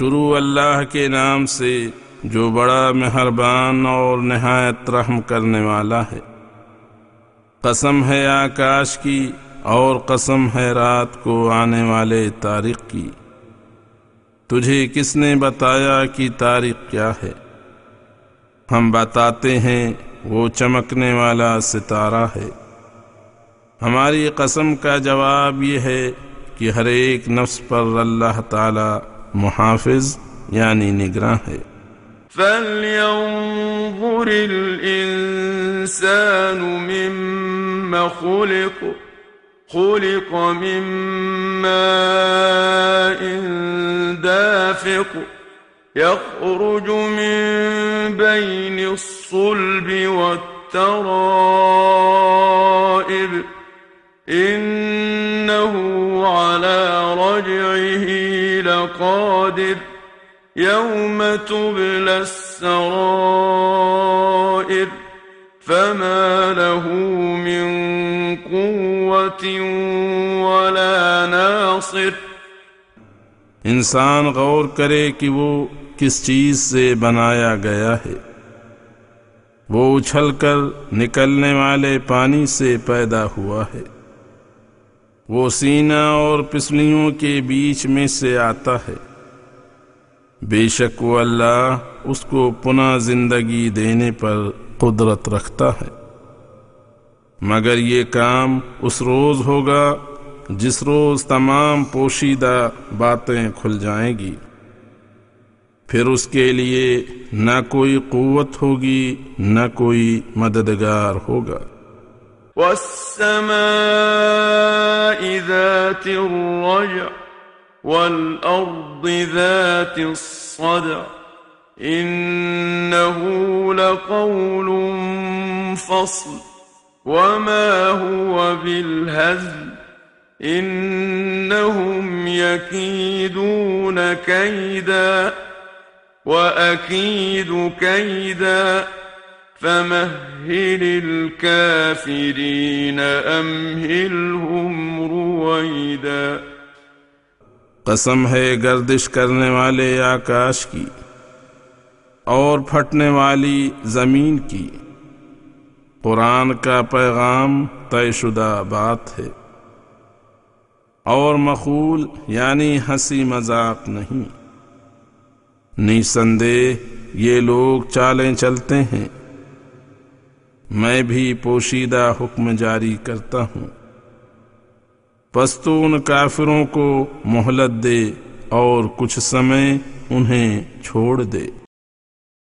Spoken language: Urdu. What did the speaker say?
شروع اللہ کے نام سے جو بڑا مہربان اور نہایت رحم کرنے والا ہے۔ قسم ہے آکاش کی اور قسم ہے رات کو آنے والے تاریخ کی۔ تجھے کس نے بتایا کہ تاریخ کیا ہے؟ ہم بتاتے ہیں وہ چمکنے والا ستارہ ہے۔ ہماری قسم کا جواب یہ ہے کہ ہر ایک نفس پر اللہ تعالی محافظ یعنی نگراں ہے۔ فلينظر الإنسان مما خلق خلق من ماء دافق يخرج من بين الصلب والترائب إنه على رجعه لقادر يوم تبلى السرائر فما له من قوة ولا ناصر انسان غور کرے کہ وہ کس چیز سے بنایا گیا ہے۔ وہ اچھل کر نکلنے والے پانی سے پیدا ہوا ہے۔ وہ سینہ اور پسلیوں کے بیچ میں سے آتا ہے۔ بے شک وہ اللہ اس کو پناہ زندگی دینے پر قدرت رکھتا ہے۔ مگر یہ کام اس روز ہوگا جس روز تمام پوشیدہ باتیں کھل جائیں گی۔ پھر اس کے لیے نہ کوئی قوت ہوگی، نہ کوئی مددگار ہوگا۔ والسماء ذات الرجع والأرض ذات الصدع إنه لقول فصل وما هو بالهزل إنهم يكيدون كيدا وأكيد كيدا فمهل الكافرين أمهلهم رويدا قسم ہے گردش کرنے والے آکاش کی اور پھٹنے والی زمین کی۔ قرآن کا پیغام طے شدہ بات ہے۔ اور مقول یعنی ہنسی مذاق نہیں۔ نسندے یہ لوگ چالیں چلتے ہیں۔ میں بھی پوشیدہ حکم جاری کرتا ہوں۔ پستون کافروں کو مہلت دے اور کچھ سمے انہیں چھوڑ دے۔